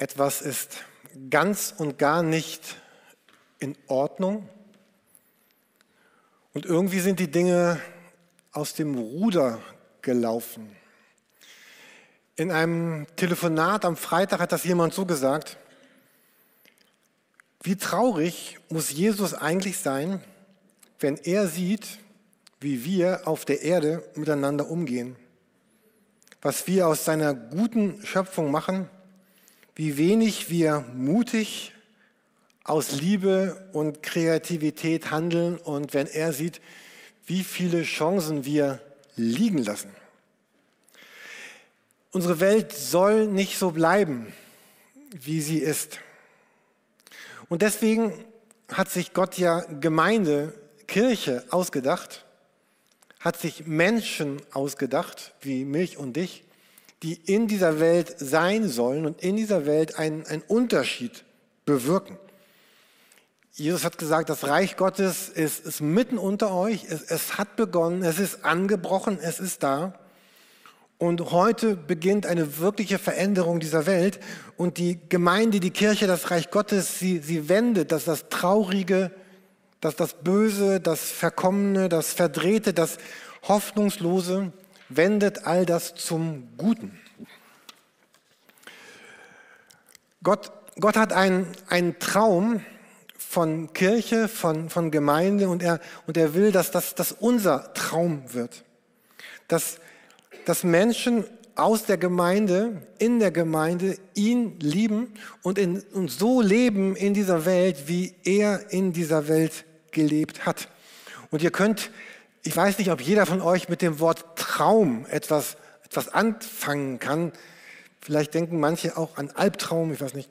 etwas ist ganz und gar nicht in Ordnung und irgendwie sind die Dinge aus dem Ruder gelaufen. In einem Telefonat am Freitag hat das jemand so gesagt, wie traurig muss Jesus eigentlich sein, wenn er sieht, wie wir auf der Erde miteinander umgehen, was wir aus seiner guten Schöpfung machen, wie wenig wir mutig aus Liebe und Kreativität handeln und wenn er sieht, wie viele Chancen wir liegen lassen. Unsere Welt soll nicht so bleiben, wie sie ist. Und deswegen hat sich Gott ja Gemeinde, Kirche ausgedacht, hat sich Menschen ausgedacht, wie mich und dich, die in dieser Welt sein sollen und in dieser Welt einen, einen Unterschied bewirken. Jesus hat gesagt, das Reich Gottes ist, ist mitten unter euch, es, es hat begonnen, es ist angebrochen, es ist da. Und heute beginnt eine wirkliche Veränderung dieser Welt. Und die Gemeinde, die Kirche, das Reich Gottes, sie, sie wendet, dass das Traurige, dass das Böse, das Verkommene, das Verdrehte, das Hoffnungslose, wendet all das zum Guten. Gott, Gott hat einen, Traum von Kirche, von, von Gemeinde und er, und er will, dass das dass unser Traum wird. Dass dass Menschen aus der Gemeinde, in der Gemeinde ihn lieben und, in, und so leben in dieser Welt, wie er in dieser Welt gelebt hat. Und ihr könnt, ich weiß nicht, ob jeder von euch mit dem Wort Traum etwas, etwas anfangen kann. Vielleicht denken manche auch an Albtraum, ich weiß nicht.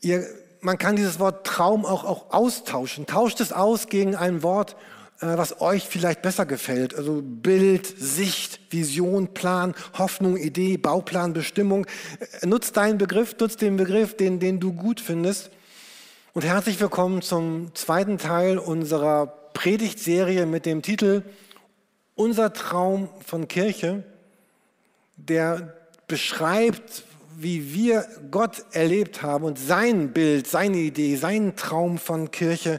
Ihr, man kann dieses Wort Traum auch, auch austauschen. Tauscht es aus gegen ein Wort, äh, was euch vielleicht besser gefällt. Also Bild, Sicht, Vision, Plan, Hoffnung, Idee, Bauplan, Bestimmung. Äh, nutzt deinen Begriff, nutzt den Begriff, den, den du gut findest. Und herzlich willkommen zum zweiten Teil unserer Predigtserie mit dem Titel Unser Traum von Kirche, der beschreibt, wie wir Gott erlebt haben und sein Bild, seine Idee, seinen Traum von Kirche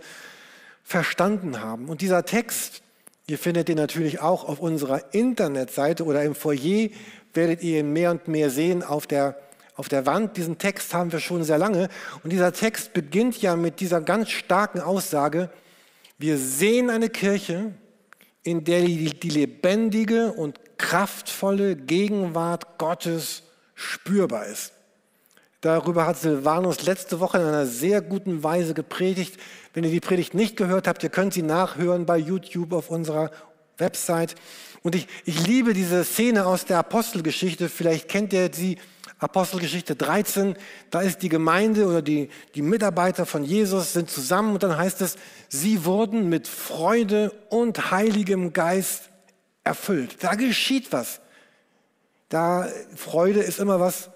verstanden haben. Und dieser Text, ihr findet ihn natürlich auch auf unserer Internetseite oder im Foyer, werdet ihr ihn mehr und mehr sehen auf der, auf der Wand. Diesen Text haben wir schon sehr lange. Und dieser Text beginnt ja mit dieser ganz starken Aussage, wir sehen eine Kirche, in der die, die lebendige und kraftvolle Gegenwart Gottes spürbar ist. Darüber hat Silvanus letzte Woche in einer sehr guten Weise gepredigt. Wenn ihr die Predigt nicht gehört habt, ihr könnt sie nachhören bei YouTube auf unserer Website. Und ich, ich liebe diese Szene aus der Apostelgeschichte. Vielleicht kennt ihr sie, Apostelgeschichte 13. Da ist die Gemeinde oder die, die Mitarbeiter von Jesus sind zusammen und dann heißt es, sie wurden mit Freude und heiligem Geist erfüllt. Da geschieht was. Da Freude ist immer was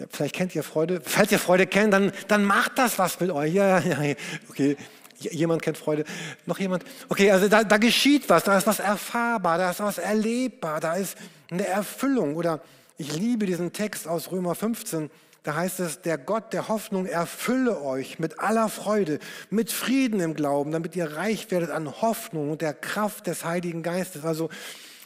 ja, vielleicht kennt ihr Freude. Falls ihr Freude kennt, dann, dann macht das was mit euch. Ja, ja, ja. Okay. Jemand kennt Freude. Noch jemand? Okay, also da, da geschieht was, da ist was erfahrbar, da ist was erlebbar, da ist eine Erfüllung. Oder ich liebe diesen Text aus Römer 15. Da heißt es, der Gott der Hoffnung erfülle euch mit aller Freude, mit Frieden im Glauben, damit ihr reich werdet an Hoffnung und der Kraft des Heiligen Geistes. Also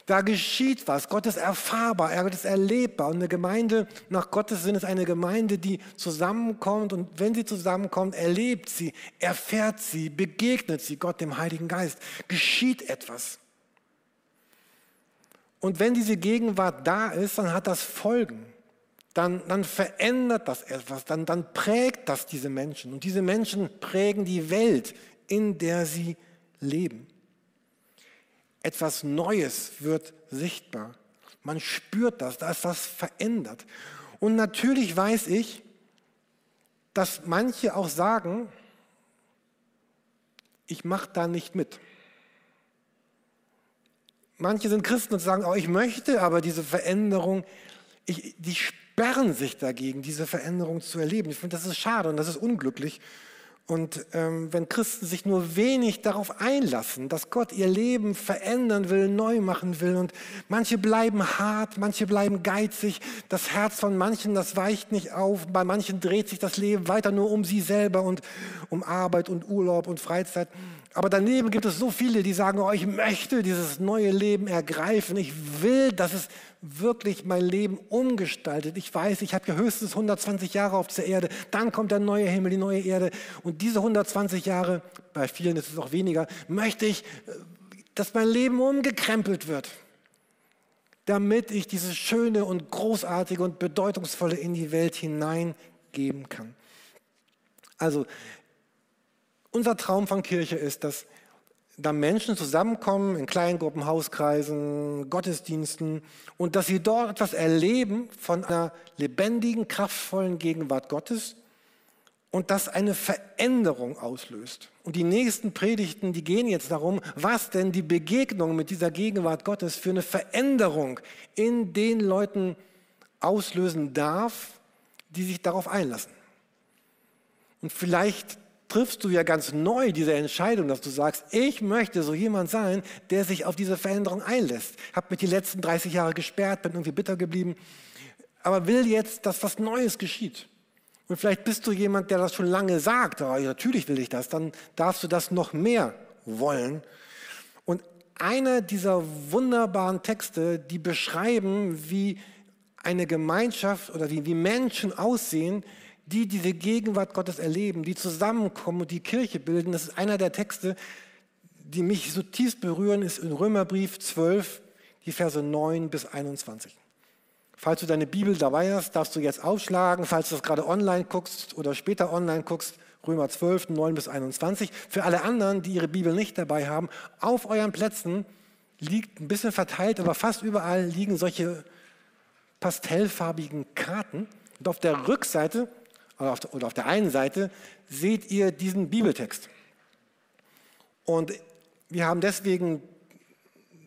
da geschieht was. Gott ist erfahrbar, Gott ist erlebbar. Und eine Gemeinde nach Gottes Sinn ist eine Gemeinde, die zusammenkommt. Und wenn sie zusammenkommt, erlebt sie, erfährt sie, begegnet sie Gott, dem Heiligen Geist. Geschieht etwas. Und wenn diese Gegenwart da ist, dann hat das Folgen. Dann, dann verändert das etwas, dann, dann prägt das diese Menschen. Und diese Menschen prägen die Welt, in der sie leben. Etwas Neues wird sichtbar. Man spürt das, da ist was verändert. Und natürlich weiß ich, dass manche auch sagen, ich mache da nicht mit. Manche sind Christen und sagen, oh, ich möchte aber diese Veränderung, ich, die sperren sich dagegen, diese Veränderung zu erleben. Ich finde, das ist schade und das ist unglücklich. Und ähm, wenn Christen sich nur wenig darauf einlassen, dass Gott ihr Leben verändern will, neu machen will, und manche bleiben hart, manche bleiben geizig, das Herz von manchen, das weicht nicht auf, bei manchen dreht sich das Leben weiter nur um sie selber und um Arbeit und Urlaub und Freizeit. Aber daneben gibt es so viele, die sagen, oh, ich möchte dieses neue Leben ergreifen. Ich will, dass es wirklich mein Leben umgestaltet. Ich weiß, ich habe ja höchstens 120 Jahre auf dieser Erde. Dann kommt der neue Himmel, die neue Erde. Und diese 120 Jahre, bei vielen ist es auch weniger, möchte ich, dass mein Leben umgekrempelt wird, damit ich dieses Schöne und Großartige und Bedeutungsvolle in die Welt hineingeben kann. Also unser Traum von Kirche ist, dass da Menschen zusammenkommen in kleinen Gruppen, Hauskreisen, Gottesdiensten und dass sie dort etwas erleben von einer lebendigen, kraftvollen Gegenwart Gottes und das eine Veränderung auslöst. Und die nächsten Predigten, die gehen jetzt darum, was denn die Begegnung mit dieser Gegenwart Gottes für eine Veränderung in den Leuten auslösen darf, die sich darauf einlassen. Und vielleicht triffst du ja ganz neu diese Entscheidung, dass du sagst, ich möchte so jemand sein, der sich auf diese Veränderung einlässt. Habe mich die letzten 30 Jahre gesperrt, bin irgendwie bitter geblieben, aber will jetzt, dass was Neues geschieht. Und vielleicht bist du jemand, der das schon lange sagt, oh, natürlich will ich das, dann darfst du das noch mehr wollen. Und einer dieser wunderbaren Texte, die beschreiben, wie eine Gemeinschaft oder wie, wie Menschen aussehen, die diese Gegenwart Gottes erleben, die zusammenkommen und die Kirche bilden. Das ist einer der Texte, die mich so tief berühren, ist in Römerbrief 12, die Verse 9 bis 21. Falls du deine Bibel dabei hast, darfst du jetzt aufschlagen. Falls du das gerade online guckst oder später online guckst, Römer 12, 9 bis 21. Für alle anderen, die ihre Bibel nicht dabei haben, auf euren Plätzen liegt ein bisschen verteilt, aber fast überall liegen solche pastellfarbigen Karten. Und auf der Rückseite oder auf der einen Seite seht ihr diesen Bibeltext. Und wir haben deswegen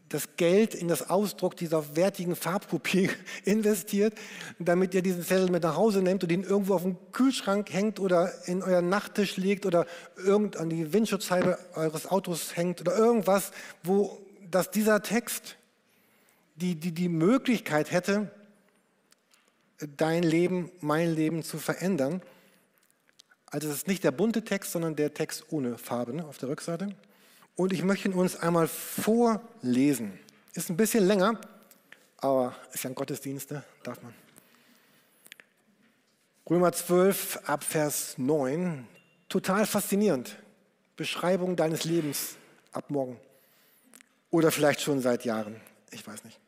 das Geld in das Ausdruck dieser wertigen Farbkopie investiert, damit ihr diesen Zettel mit nach Hause nehmt und ihn irgendwo auf den Kühlschrank hängt oder in euren Nachttisch legt oder irgend an die Windschutzscheibe eures Autos hängt oder irgendwas, wo dass dieser Text die, die, die Möglichkeit hätte, dein Leben, mein Leben zu verändern. Also es ist nicht der bunte Text, sondern der Text ohne Farbe ne, auf der Rückseite. Und ich möchte ihn uns einmal vorlesen. Ist ein bisschen länger, aber ist ja ein Gottesdienst, ne? darf man. Römer 12 ab Vers 9. Total faszinierend. Beschreibung deines Lebens ab morgen. Oder vielleicht schon seit Jahren. Ich weiß nicht.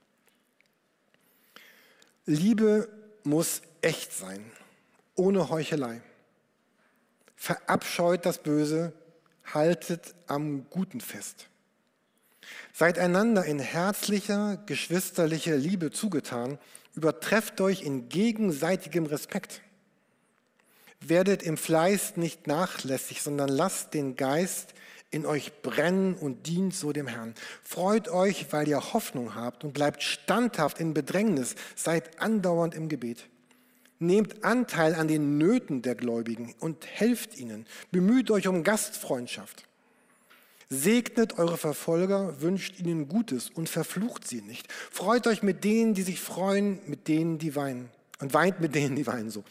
Liebe muss echt sein, ohne Heuchelei. Verabscheut das Böse, haltet am Guten fest. Seid einander in herzlicher, geschwisterlicher Liebe zugetan, übertrefft euch in gegenseitigem Respekt. Werdet im Fleiß nicht nachlässig, sondern lasst den Geist in euch brennen und dient so dem Herrn. Freut euch, weil ihr Hoffnung habt und bleibt standhaft in Bedrängnis, seid andauernd im Gebet. Nehmt Anteil an den Nöten der Gläubigen und helft ihnen. Bemüht euch um Gastfreundschaft. Segnet eure Verfolger, wünscht ihnen Gutes und verflucht sie nicht. Freut euch mit denen, die sich freuen, mit denen, die weinen. Und weint mit denen, die weinen so.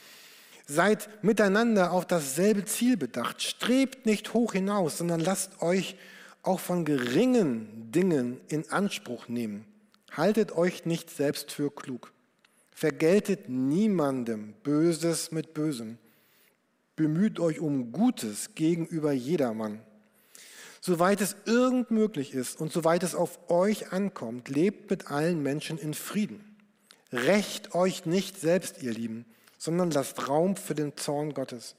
Seid miteinander auf dasselbe Ziel bedacht. Strebt nicht hoch hinaus, sondern lasst euch auch von geringen Dingen in Anspruch nehmen. Haltet euch nicht selbst für klug. Vergeltet niemandem Böses mit Bösem. Bemüht euch um Gutes gegenüber jedermann. Soweit es irgend möglich ist und soweit es auf euch ankommt, lebt mit allen Menschen in Frieden. Recht euch nicht selbst, ihr Lieben, sondern lasst Raum für den Zorn Gottes.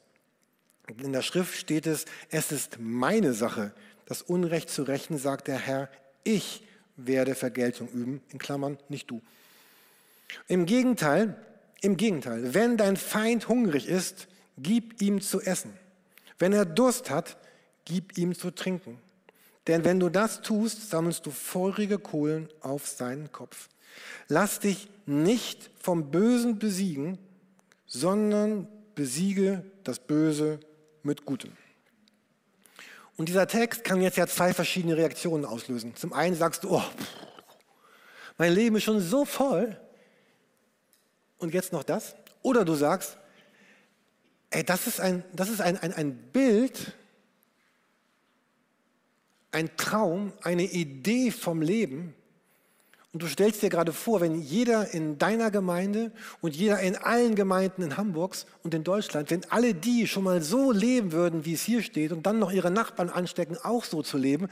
In der Schrift steht es, es ist meine Sache, das Unrecht zu rächen, sagt der Herr, ich werde Vergeltung üben, in Klammern, nicht du. Im Gegenteil, im Gegenteil, wenn dein Feind hungrig ist, gib ihm zu essen. Wenn er Durst hat, gib ihm zu trinken. Denn wenn du das tust, sammelst du feurige Kohlen auf seinen Kopf. Lass dich nicht vom Bösen besiegen, sondern besiege das Böse mit Gutem. Und dieser Text kann jetzt ja zwei verschiedene Reaktionen auslösen. Zum einen sagst du, oh, mein Leben ist schon so voll und jetzt noch das. Oder du sagst, ey, das ist ein, das ist ein, ein, ein Bild, ein Traum, eine Idee vom Leben, und du stellst dir gerade vor, wenn jeder in deiner Gemeinde und jeder in allen Gemeinden in Hamburgs und in Deutschland, wenn alle die schon mal so leben würden, wie es hier steht, und dann noch ihre Nachbarn anstecken, auch so zu leben,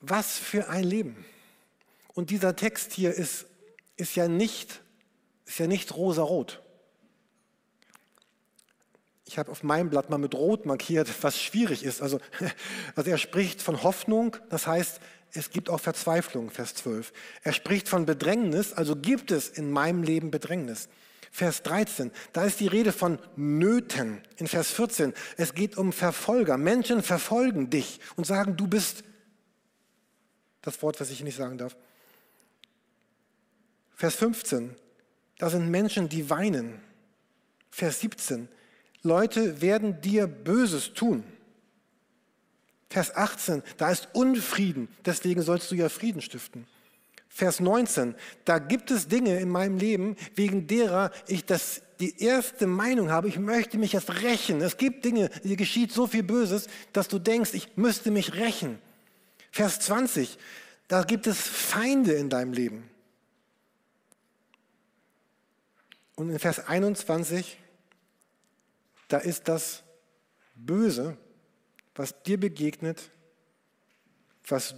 was für ein Leben. Und dieser Text hier ist, ist ja nicht, ist ja nicht rosarot. Ich habe auf meinem Blatt mal mit Rot markiert, was schwierig ist. Also, also er spricht von Hoffnung, das heißt, es gibt auch Verzweiflung, Vers 12. Er spricht von Bedrängnis, also gibt es in meinem Leben Bedrängnis. Vers 13, da ist die Rede von Nöten. In Vers 14, es geht um Verfolger. Menschen verfolgen dich und sagen, du bist das Wort, was ich nicht sagen darf. Vers 15, da sind Menschen, die weinen. Vers 17, Leute werden dir Böses tun. Vers 18, da ist Unfrieden, deswegen sollst du ja Frieden stiften. Vers 19, da gibt es Dinge in meinem Leben, wegen derer ich das, die erste Meinung habe, ich möchte mich jetzt rächen. Es gibt Dinge, dir geschieht so viel Böses, dass du denkst, ich müsste mich rächen. Vers 20, da gibt es Feinde in deinem Leben. Und in Vers 21, da ist das Böse, was dir begegnet, was,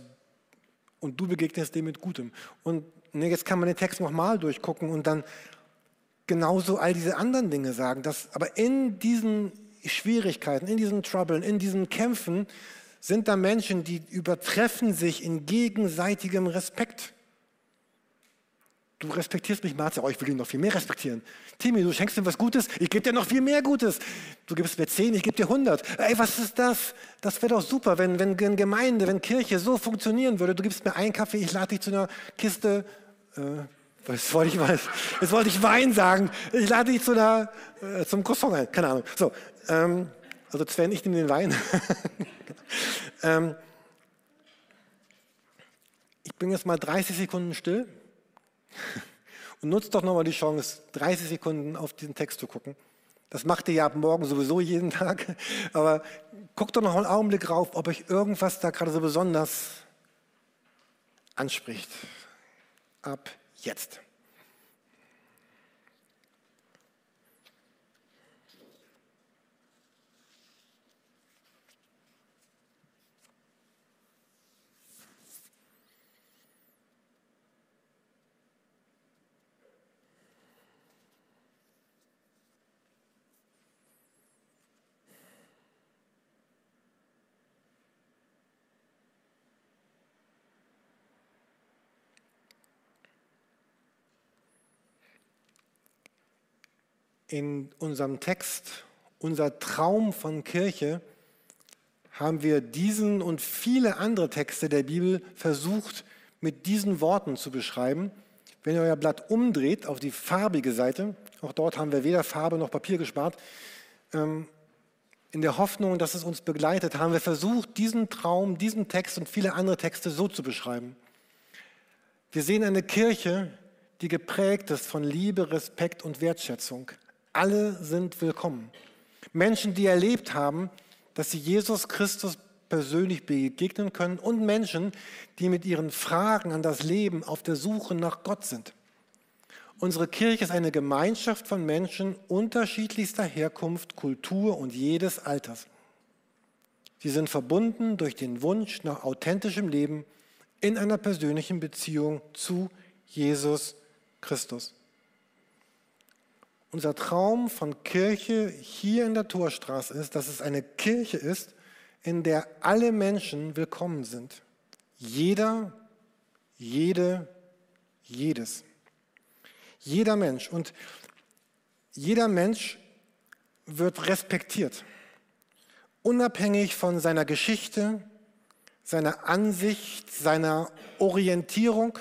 und du begegnest dem mit Gutem. Und ne, jetzt kann man den Text nochmal durchgucken und dann genauso all diese anderen Dinge sagen. Dass, aber in diesen Schwierigkeiten, in diesen Troubles, in diesen Kämpfen sind da Menschen, die übertreffen sich in gegenseitigem Respekt. Du respektierst mich, Marcia, oh, ich will ihn noch viel mehr respektieren. Timmy, du schenkst mir was Gutes, ich gebe dir noch viel mehr Gutes. Du gibst mir zehn, ich gebe dir 100. Ey, was ist das? Das wäre doch super, wenn, wenn, Gemeinde, wenn Kirche so funktionieren würde. Du gibst mir einen Kaffee, ich lade dich zu einer Kiste, äh, was wollte ich mal, jetzt wollte ich Wein sagen. Ich lade dich zu einer, äh, zum Croissant ein, keine Ahnung. So, ähm, also Sven, ich nehme den Wein. ähm, ich bin jetzt mal 30 Sekunden still. Und nutzt doch nochmal die Chance, 30 Sekunden auf diesen Text zu gucken. Das macht ihr ja ab morgen sowieso jeden Tag. Aber guckt doch noch einen Augenblick drauf, ob euch irgendwas da gerade so besonders anspricht. Ab jetzt. In unserem Text, unser Traum von Kirche, haben wir diesen und viele andere Texte der Bibel versucht, mit diesen Worten zu beschreiben. Wenn ihr euer Blatt umdreht auf die farbige Seite, auch dort haben wir weder Farbe noch Papier gespart, ähm, in der Hoffnung, dass es uns begleitet, haben wir versucht, diesen Traum, diesen Text und viele andere Texte so zu beschreiben. Wir sehen eine Kirche, die geprägt ist von Liebe, Respekt und Wertschätzung. Alle sind willkommen. Menschen, die erlebt haben, dass sie Jesus Christus persönlich begegnen können und Menschen, die mit ihren Fragen an das Leben auf der Suche nach Gott sind. Unsere Kirche ist eine Gemeinschaft von Menschen unterschiedlichster Herkunft, Kultur und jedes Alters. Sie sind verbunden durch den Wunsch nach authentischem Leben in einer persönlichen Beziehung zu Jesus Christus. Unser Traum von Kirche hier in der Torstraße ist, dass es eine Kirche ist, in der alle Menschen willkommen sind. Jeder, jede, jedes. Jeder Mensch. Und jeder Mensch wird respektiert. Unabhängig von seiner Geschichte, seiner Ansicht, seiner Orientierung,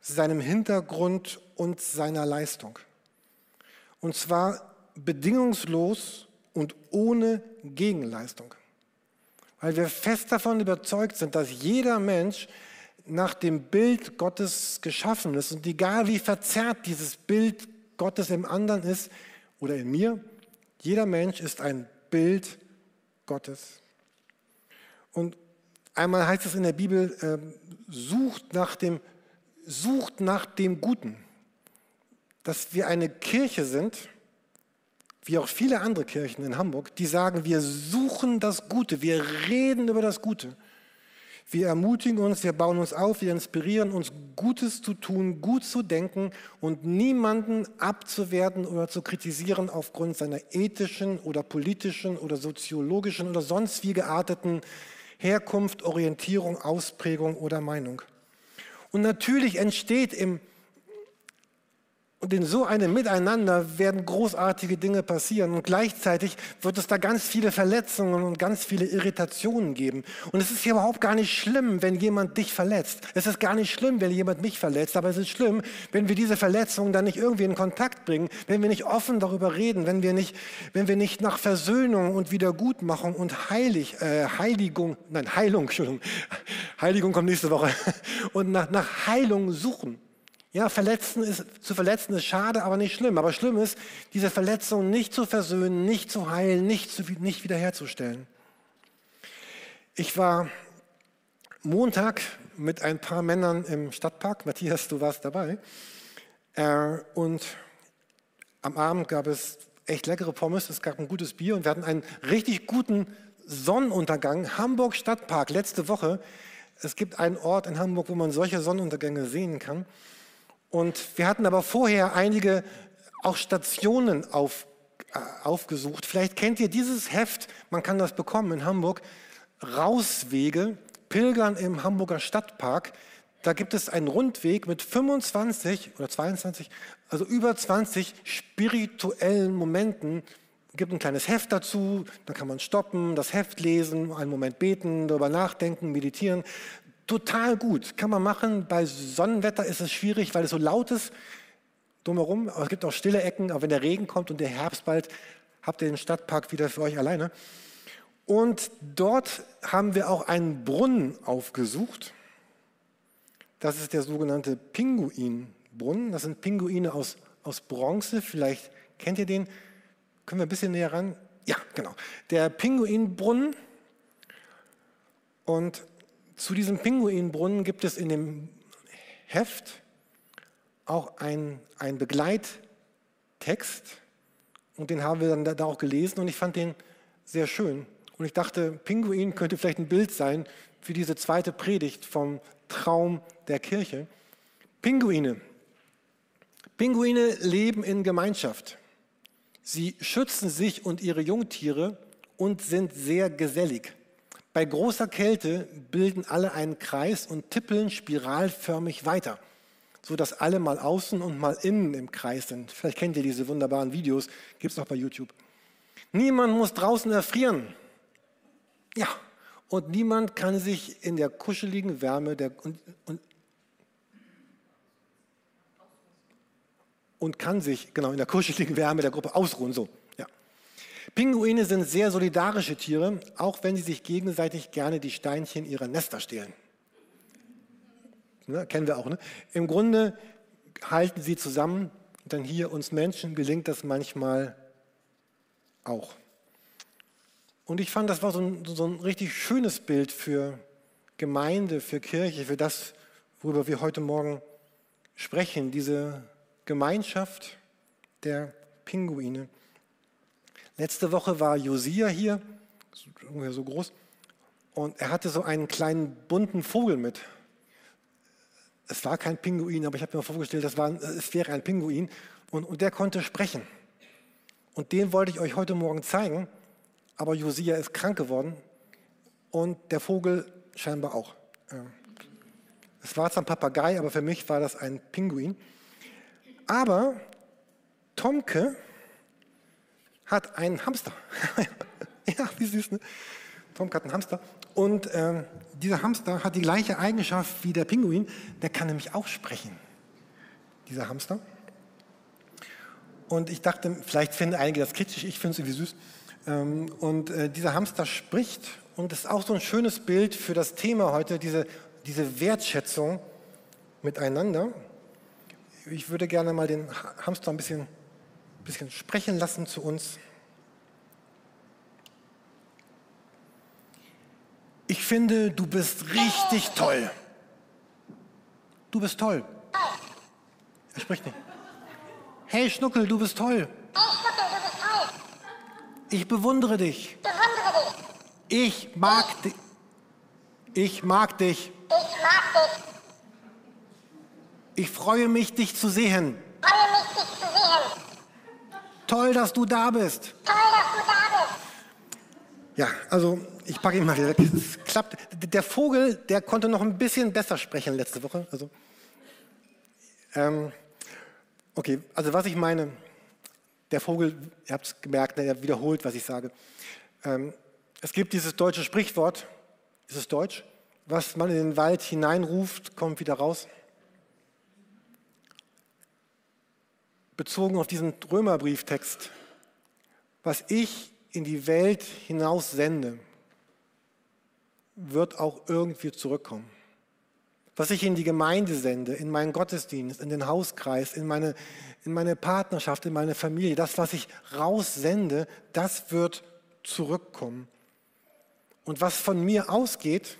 seinem Hintergrund und seiner Leistung. Und zwar bedingungslos und ohne Gegenleistung. Weil wir fest davon überzeugt sind, dass jeder Mensch nach dem Bild Gottes geschaffen ist. Und egal wie verzerrt dieses Bild Gottes im anderen ist oder in mir, jeder Mensch ist ein Bild Gottes. Und einmal heißt es in der Bibel, äh, sucht, nach dem, sucht nach dem Guten. Dass wir eine Kirche sind, wie auch viele andere Kirchen in Hamburg, die sagen, wir suchen das Gute, wir reden über das Gute. Wir ermutigen uns, wir bauen uns auf, wir inspirieren uns, Gutes zu tun, gut zu denken und niemanden abzuwerten oder zu kritisieren aufgrund seiner ethischen oder politischen oder soziologischen oder sonst wie gearteten Herkunft, Orientierung, Ausprägung oder Meinung. Und natürlich entsteht im in so einem Miteinander werden großartige Dinge passieren. Und gleichzeitig wird es da ganz viele Verletzungen und ganz viele Irritationen geben. Und es ist ja überhaupt gar nicht schlimm, wenn jemand dich verletzt. Es ist gar nicht schlimm, wenn jemand mich verletzt. Aber es ist schlimm, wenn wir diese Verletzungen dann nicht irgendwie in Kontakt bringen, wenn wir nicht offen darüber reden, wenn wir nicht, wenn wir nicht nach Versöhnung und Wiedergutmachung und Heilig, äh, Heiligung, nein, Heilung, Entschuldigung, Heiligung kommt nächste Woche, und nach, nach Heilung suchen. Ja, verletzen ist, zu verletzen ist schade, aber nicht schlimm. Aber schlimm ist, diese Verletzung nicht zu versöhnen, nicht zu heilen, nicht, zu, nicht wiederherzustellen. Ich war Montag mit ein paar Männern im Stadtpark. Matthias, du warst dabei. Äh, und am Abend gab es echt leckere Pommes, es gab ein gutes Bier und wir hatten einen richtig guten Sonnenuntergang. Hamburg Stadtpark, letzte Woche. Es gibt einen Ort in Hamburg, wo man solche Sonnenuntergänge sehen kann. Und wir hatten aber vorher einige auch Stationen auf, äh, aufgesucht. Vielleicht kennt ihr dieses Heft, man kann das bekommen in Hamburg, Rauswege, Pilgern im Hamburger Stadtpark. Da gibt es einen Rundweg mit 25 oder 22, also über 20 spirituellen Momenten. Es gibt ein kleines Heft dazu, da kann man stoppen, das Heft lesen, einen Moment beten, darüber nachdenken, meditieren total gut. Kann man machen. Bei Sonnenwetter ist es schwierig, weil es so laut ist drumherum. Aber es gibt auch stille Ecken. Aber wenn der Regen kommt und der Herbst bald, habt ihr den Stadtpark wieder für euch alleine. Und dort haben wir auch einen Brunnen aufgesucht. Das ist der sogenannte Pinguinbrunnen. Das sind Pinguine aus, aus Bronze. Vielleicht kennt ihr den. Können wir ein bisschen näher ran? Ja, genau. Der Pinguinbrunnen. Und zu diesem Pinguinbrunnen gibt es in dem Heft auch einen Begleittext und den haben wir dann da auch gelesen und ich fand den sehr schön. Und ich dachte, Pinguin könnte vielleicht ein Bild sein für diese zweite Predigt vom Traum der Kirche. Pinguine. Pinguine leben in Gemeinschaft. Sie schützen sich und ihre Jungtiere und sind sehr gesellig. Bei großer Kälte bilden alle einen Kreis und tippeln spiralförmig weiter, sodass alle mal außen und mal innen im Kreis sind. Vielleicht kennt ihr diese wunderbaren Videos, gibt es auch bei YouTube. Niemand muss draußen erfrieren. Ja, und niemand kann sich in der kuscheligen Wärme der, und, und, und kann sich genau in der kuscheligen Wärme der Gruppe ausruhen. So. Pinguine sind sehr solidarische Tiere, auch wenn sie sich gegenseitig gerne die Steinchen ihrer Nester stehlen. Ne, kennen wir auch. Ne? Im Grunde halten sie zusammen. Denn hier uns Menschen gelingt das manchmal auch. Und ich fand, das war so ein, so ein richtig schönes Bild für Gemeinde, für Kirche, für das, worüber wir heute Morgen sprechen, diese Gemeinschaft der Pinguine. Letzte Woche war Josia hier, ungefähr so groß, und er hatte so einen kleinen bunten Vogel mit. Es war kein Pinguin, aber ich habe mir vorgestellt, das war, es wäre ein Pinguin. Und, und der konnte sprechen. Und den wollte ich euch heute Morgen zeigen. Aber Josia ist krank geworden und der Vogel scheinbar auch. Es war zwar ein Papagei, aber für mich war das ein Pinguin. Aber Tomke, hat einen Hamster. ja, wie süß, ne? Tom hat einen Hamster. Und äh, dieser Hamster hat die gleiche Eigenschaft wie der Pinguin. Der kann nämlich auch sprechen, dieser Hamster. Und ich dachte, vielleicht finden einige das kitschig, ich finde es irgendwie süß. Ähm, und äh, dieser Hamster spricht und ist auch so ein schönes Bild für das Thema heute, diese, diese Wertschätzung miteinander. Ich würde gerne mal den Hamster ein bisschen, bisschen sprechen lassen zu uns. Ich finde, du bist richtig toll. Du bist toll. Er spricht nicht. Hey Schnuckel, du bist toll. Ich bewundere dich. Ich mag dich. Ich mag dich. Ich freue mich, dich zu sehen. Freue mich, dich zu sehen. Toll, dass du da bist. Toll, dass du da bist. Ja, also ich packe ihn mal wieder weg. Es klappt. Der Vogel, der konnte noch ein bisschen besser sprechen letzte Woche. Also, ähm, okay, also was ich meine, der Vogel, ihr habt es gemerkt, er wiederholt, was ich sage. Ähm, es gibt dieses deutsche Sprichwort, ist es deutsch? Was man in den Wald hineinruft, kommt wieder raus. Bezogen auf diesen Römerbrieftext, was ich in die Welt hinaus sende, wird auch irgendwie zurückkommen. Was ich in die Gemeinde sende, in meinen Gottesdienst, in den Hauskreis, in meine, in meine Partnerschaft, in meine Familie, das, was ich raussende, das wird zurückkommen. Und was von mir ausgeht,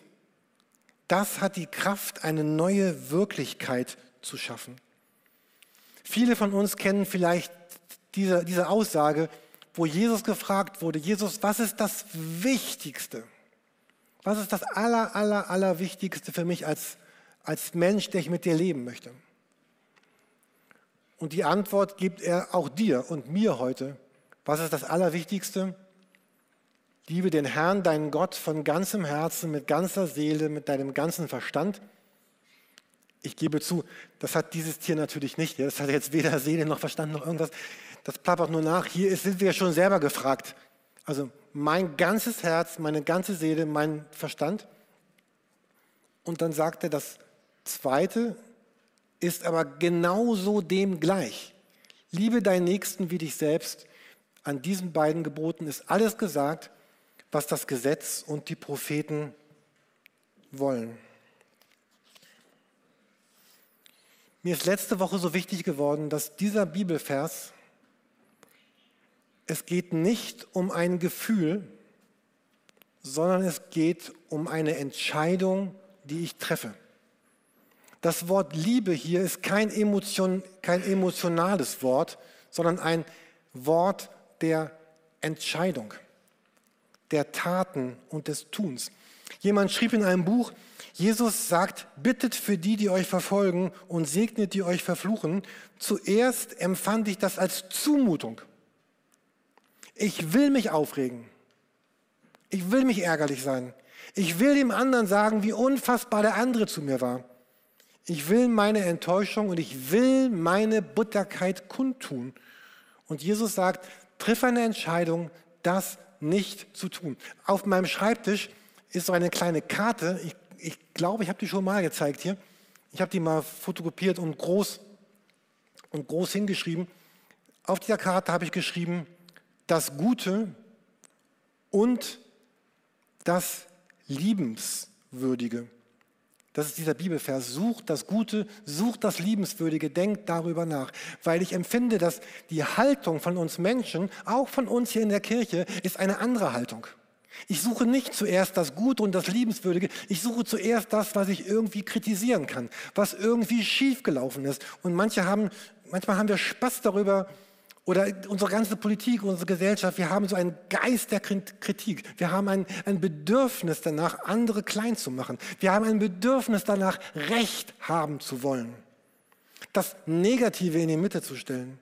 das hat die Kraft, eine neue Wirklichkeit zu schaffen. Viele von uns kennen vielleicht diese, diese Aussage, wo Jesus gefragt wurde, Jesus, was ist das Wichtigste? Was ist das aller, aller, aller Wichtigste für mich als, als Mensch, der ich mit dir leben möchte? Und die Antwort gibt er auch dir und mir heute. Was ist das Allerwichtigste? Liebe den Herrn, deinen Gott, von ganzem Herzen, mit ganzer Seele, mit deinem ganzen Verstand. Ich gebe zu, das hat dieses Tier natürlich nicht. Das hat jetzt weder Seele noch Verstand noch irgendwas. Das plappert nur nach. Hier sind wir schon selber gefragt. Also mein ganzes Herz, meine ganze Seele, mein Verstand. Und dann sagt er, das Zweite ist aber genauso dem gleich. Liebe deinen Nächsten wie dich selbst. An diesen beiden Geboten ist alles gesagt, was das Gesetz und die Propheten wollen. Mir ist letzte Woche so wichtig geworden, dass dieser Bibelvers es geht nicht um ein Gefühl, sondern es geht um eine Entscheidung, die ich treffe. Das Wort Liebe hier ist kein, Emotion, kein emotionales Wort, sondern ein Wort der Entscheidung, der Taten und des Tuns. Jemand schrieb in einem Buch, Jesus sagt, bittet für die, die euch verfolgen und segnet, die euch verfluchen. Zuerst empfand ich das als Zumutung. Ich will mich aufregen. Ich will mich ärgerlich sein. Ich will dem anderen sagen, wie unfassbar der andere zu mir war. Ich will meine Enttäuschung und ich will meine Butterkeit kundtun. Und Jesus sagt, triff eine Entscheidung, das nicht zu tun. Auf meinem Schreibtisch ist so eine kleine Karte. Ich, ich glaube, ich habe die schon mal gezeigt hier. Ich habe die mal fotokopiert und groß, und groß hingeschrieben. Auf dieser Karte habe ich geschrieben, das Gute und das Liebenswürdige. Das ist dieser Bibelvers. Sucht das Gute, sucht das Liebenswürdige, denkt darüber nach. Weil ich empfinde, dass die Haltung von uns Menschen, auch von uns hier in der Kirche, ist eine andere Haltung. Ich suche nicht zuerst das Gute und das Liebenswürdige, ich suche zuerst das, was ich irgendwie kritisieren kann, was irgendwie schiefgelaufen ist. Und manche haben, manchmal haben wir Spaß darüber, oder unsere ganze Politik, unsere Gesellschaft, wir haben so einen Geist der Kritik. Wir haben ein, ein Bedürfnis danach, andere klein zu machen. Wir haben ein Bedürfnis danach, Recht haben zu wollen. Das Negative in die Mitte zu stellen.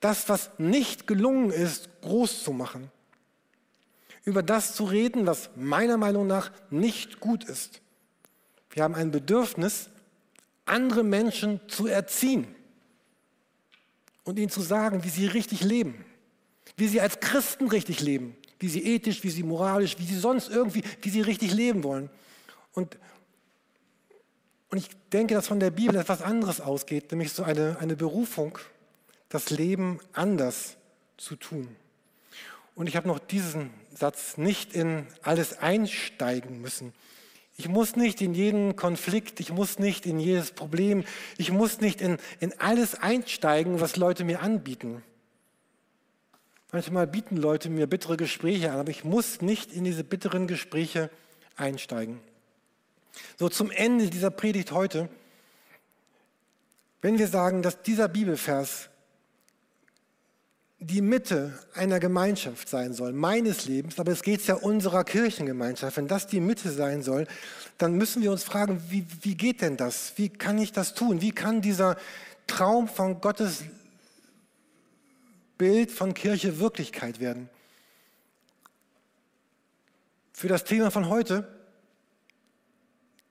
Das, was nicht gelungen ist, groß zu machen. Über das zu reden, was meiner Meinung nach nicht gut ist. Wir haben ein Bedürfnis, andere Menschen zu erziehen und ihnen zu sagen, wie sie richtig leben, wie sie als Christen richtig leben, wie sie ethisch, wie sie moralisch, wie sie sonst irgendwie, wie sie richtig leben wollen. Und, und ich denke, dass von der Bibel etwas anderes ausgeht, nämlich so eine, eine Berufung, das Leben anders zu tun. Und ich habe noch diesen Satz, nicht in alles einsteigen müssen. Ich muss nicht in jeden Konflikt, ich muss nicht in jedes Problem, ich muss nicht in, in alles einsteigen, was Leute mir anbieten. Manchmal bieten Leute mir bittere Gespräche an, aber ich muss nicht in diese bitteren Gespräche einsteigen. So zum Ende dieser Predigt heute, wenn wir sagen, dass dieser Bibelvers die Mitte einer Gemeinschaft sein soll, meines Lebens, aber es geht ja unserer Kirchengemeinschaft, wenn das die Mitte sein soll, dann müssen wir uns fragen, wie, wie geht denn das? Wie kann ich das tun? Wie kann dieser Traum von Gottes Bild von Kirche Wirklichkeit werden? Für das Thema von heute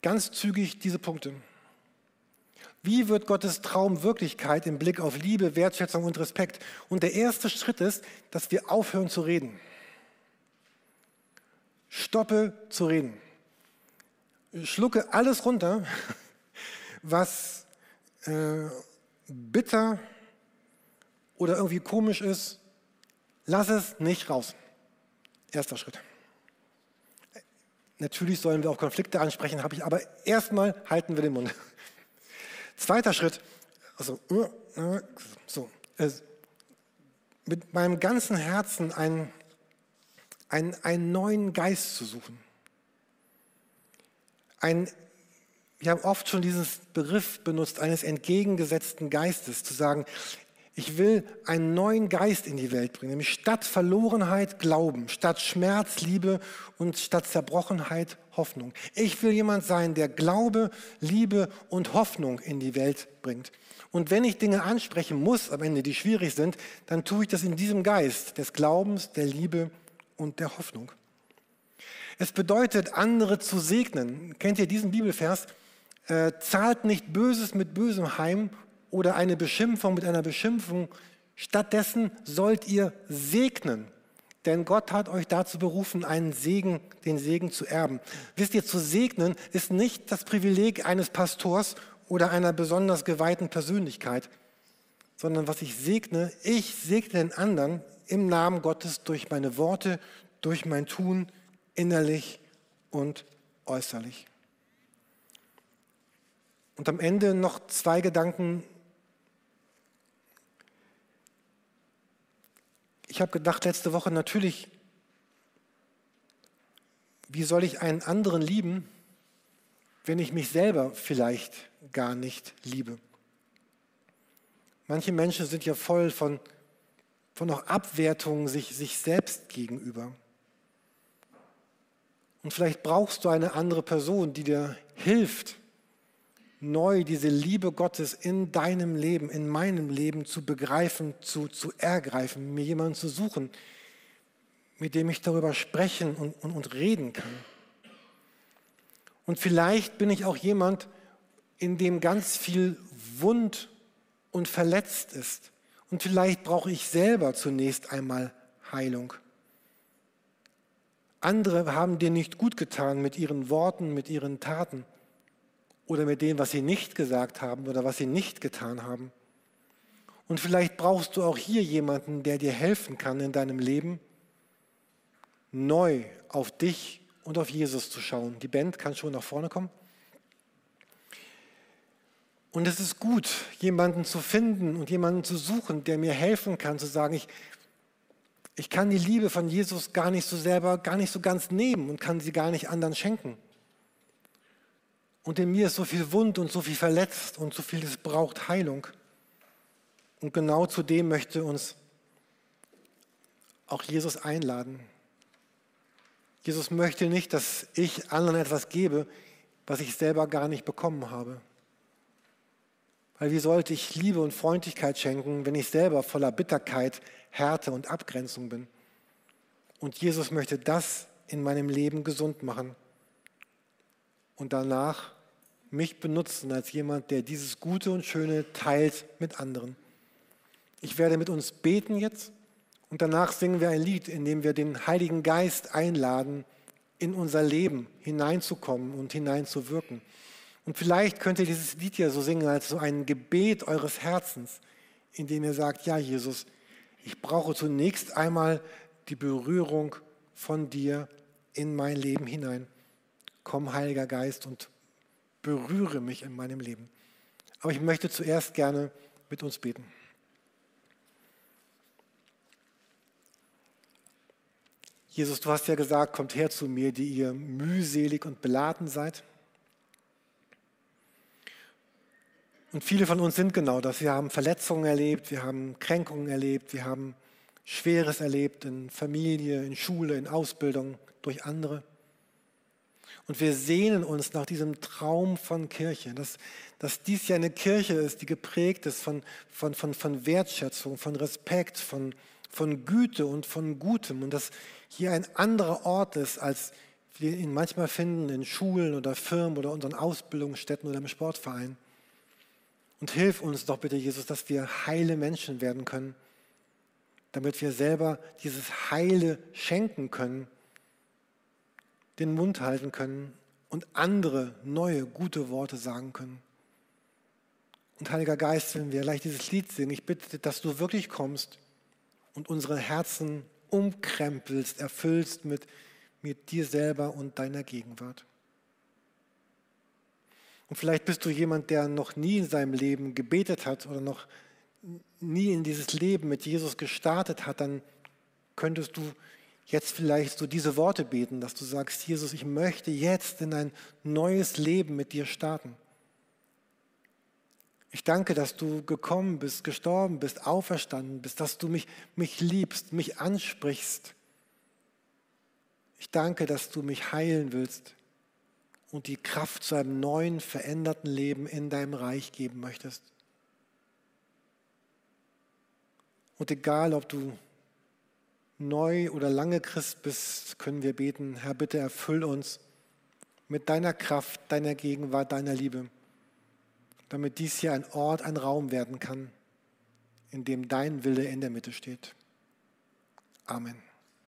ganz zügig diese Punkte. Wie wird Gottes Traum Wirklichkeit im Blick auf Liebe, Wertschätzung und Respekt? Und der erste Schritt ist, dass wir aufhören zu reden. Stoppe zu reden. Schlucke alles runter, was äh, bitter oder irgendwie komisch ist. Lass es nicht raus. Erster Schritt. Natürlich sollen wir auch Konflikte ansprechen, habe ich, aber erstmal halten wir den Mund. Zweiter Schritt, also äh, äh, so, mit meinem ganzen Herzen einen, einen, einen neuen Geist zu suchen. Ein, wir haben oft schon diesen Begriff benutzt, eines entgegengesetzten Geistes, zu sagen, ich will einen neuen Geist in die Welt bringen, nämlich statt Verlorenheit Glauben, statt Schmerz Liebe und statt Zerbrochenheit Hoffnung. Ich will jemand sein, der Glaube, Liebe und Hoffnung in die Welt bringt. Und wenn ich Dinge ansprechen muss, am Ende, die schwierig sind, dann tue ich das in diesem Geist des Glaubens, der Liebe und der Hoffnung. Es bedeutet, andere zu segnen. Kennt ihr diesen Bibelvers? Äh, zahlt nicht Böses mit Bösem heim oder eine Beschimpfung mit einer Beschimpfung. Stattdessen sollt ihr segnen, denn Gott hat euch dazu berufen, einen Segen, den Segen zu erben. Wisst ihr, zu segnen ist nicht das Privileg eines Pastors oder einer besonders geweihten Persönlichkeit, sondern was ich segne, ich segne den anderen im Namen Gottes durch meine Worte, durch mein Tun, innerlich und äußerlich. Und am Ende noch zwei Gedanken ich habe gedacht letzte Woche natürlich, wie soll ich einen anderen lieben, wenn ich mich selber vielleicht gar nicht liebe? Manche Menschen sind ja voll von, von auch Abwertungen sich, sich selbst gegenüber. Und vielleicht brauchst du eine andere Person, die dir hilft, neu diese Liebe Gottes in deinem Leben, in meinem Leben zu begreifen, zu, zu ergreifen, mir jemanden zu suchen, mit dem ich darüber sprechen und, und, und reden kann. Und vielleicht bin ich auch jemand, in dem ganz viel wund und verletzt ist. Und vielleicht brauche ich selber zunächst einmal Heilung. Andere haben dir nicht gut getan mit ihren Worten, mit ihren Taten oder mit dem, was sie nicht gesagt haben oder was sie nicht getan haben. Und vielleicht brauchst du auch hier jemanden, der dir helfen kann in deinem Leben, neu auf dich und auf Jesus zu schauen. Die Band kann schon nach vorne kommen. Und es ist gut, jemanden zu finden und jemanden zu suchen, der mir helfen kann, zu sagen, ich, ich kann die Liebe von Jesus gar nicht so selber, gar nicht so ganz nehmen und kann sie gar nicht anderen schenken. Und in mir ist so viel wund und so viel verletzt und so viel, es braucht Heilung. Und genau zu dem möchte uns auch Jesus einladen. Jesus möchte nicht, dass ich anderen etwas gebe, was ich selber gar nicht bekommen habe. Weil wie sollte ich Liebe und Freundlichkeit schenken, wenn ich selber voller Bitterkeit, Härte und Abgrenzung bin? Und Jesus möchte das in meinem Leben gesund machen. Und danach mich benutzen als jemand, der dieses Gute und Schöne teilt mit anderen. Ich werde mit uns beten jetzt und danach singen wir ein Lied, in dem wir den Heiligen Geist einladen, in unser Leben hineinzukommen und hineinzuwirken. Und vielleicht könnt ihr dieses Lied ja so singen als so ein Gebet eures Herzens, in dem ihr sagt, ja Jesus, ich brauche zunächst einmal die Berührung von dir in mein Leben hinein. Komm, Heiliger Geist, und berühre mich in meinem Leben. Aber ich möchte zuerst gerne mit uns beten. Jesus, du hast ja gesagt, kommt her zu mir, die ihr mühselig und beladen seid. Und viele von uns sind genau das. Wir haben Verletzungen erlebt, wir haben Kränkungen erlebt, wir haben Schweres erlebt in Familie, in Schule, in Ausbildung durch andere. Und wir sehnen uns nach diesem Traum von Kirche, dass, dass dies ja eine Kirche ist, die geprägt ist von, von, von, von Wertschätzung, von Respekt, von, von Güte und von Gutem. Und dass hier ein anderer Ort ist, als wir ihn manchmal finden in Schulen oder Firmen oder unseren Ausbildungsstätten oder im Sportverein. Und hilf uns doch bitte, Jesus, dass wir heile Menschen werden können, damit wir selber dieses Heile schenken können den Mund halten können und andere neue, gute Worte sagen können. Und Heiliger Geist, wenn wir gleich dieses Lied singen, ich bitte, dass du wirklich kommst und unsere Herzen umkrempelst, erfüllst mit, mit dir selber und deiner Gegenwart. Und vielleicht bist du jemand, der noch nie in seinem Leben gebetet hat oder noch nie in dieses Leben mit Jesus gestartet hat, dann könntest du jetzt vielleicht so diese Worte beten, dass du sagst, Jesus, ich möchte jetzt in ein neues Leben mit dir starten. Ich danke, dass du gekommen bist, gestorben bist, auferstanden bist, dass du mich, mich liebst, mich ansprichst. Ich danke, dass du mich heilen willst und die Kraft zu einem neuen, veränderten Leben in deinem Reich geben möchtest. Und egal, ob du neu oder lange Christ bist, können wir beten, Herr, bitte erfüll uns mit deiner Kraft, deiner Gegenwart, deiner Liebe, damit dies hier ein Ort, ein Raum werden kann, in dem dein Wille in der Mitte steht. Amen.